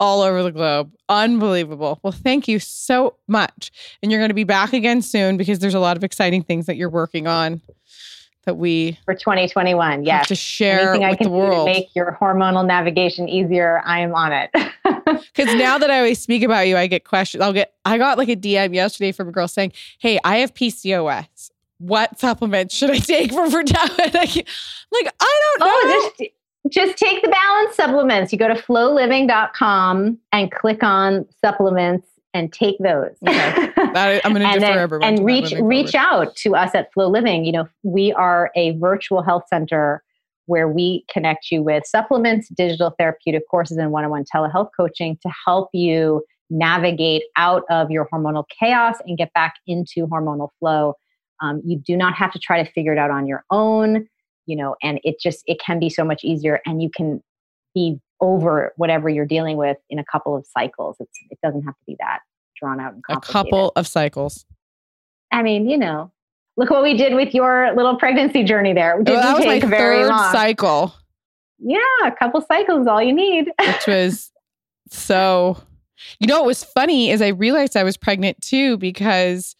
all over the globe. Unbelievable. Well, thank you so much. And you're going to be back again soon because there's a lot of exciting things that you're working on that we for 2021. Yes, to share Anything with I can the world. Do to make your hormonal navigation easier. I am on it. [laughs] Because now that I always speak about you, I get questions. I'll get. I got like a DM yesterday from a girl saying, "Hey, I have PCOS. What supplements should I take for fertility?" [laughs] like, I don't oh, know. This, just take the balance supplements. You go to flowliving.com and click on supplements and take those. Okay. That, I'm going [laughs] to defer everyone. And reach reach out to us at Flow Living. You know, we are a virtual health center where we connect you with supplements, digital therapeutic courses, and one-on-one telehealth coaching to help you navigate out of your hormonal chaos and get back into hormonal flow. Um, you do not have to try to figure it out on your own you know and it just it can be so much easier and you can be over whatever you're dealing with in a couple of cycles. It's, it doesn't have to be that drawn out and a couple of cycles. I mean you know look what we did with your little pregnancy journey there. Didn't well, that was my very third long. cycle. Yeah a couple cycles is all you need. Which [laughs] was so you know what was funny is i realized i was pregnant too because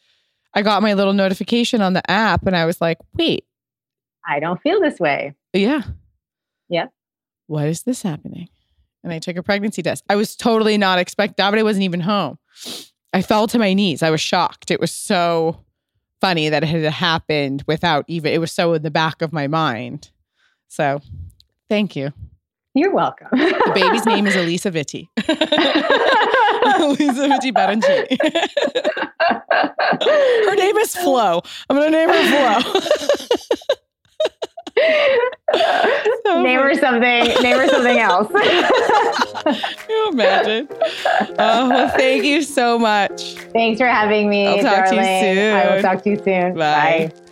i got my little notification on the app and i was like wait I don't feel this way. Yeah. Yeah. Why is this happening? And I took a pregnancy test. I was totally not expecting Davide wasn't even home. I fell to my knees. I was shocked. It was so funny that it had happened without even, it was so in the back of my mind. So thank you. You're welcome. the baby's name is [laughs] Alisa Vitti. Alisa Vitti Baroncini. her name is Flo. I'm going to name her Flo [laughs] so name her something. Name her something else. [laughs] you imagine? Oh, well, thank you so much. Thanks for having me. I'll talk darling. to you soon. I will talk to you soon. Bye. Bye.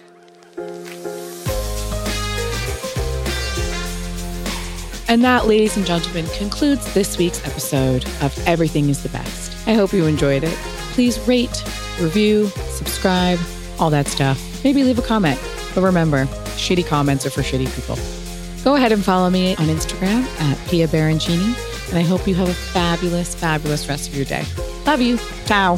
And that, ladies and gentlemen, concludes this week's episode of Everything is the Best. I hope you enjoyed it. Please rate, review, subscribe, all that stuff. Maybe leave a comment. But remember, shitty comments are for shitty people. Go ahead and follow me on Instagram at Pia Baroncini, and I hope you have a fabulous, fabulous rest of your day. Love you. Ciao.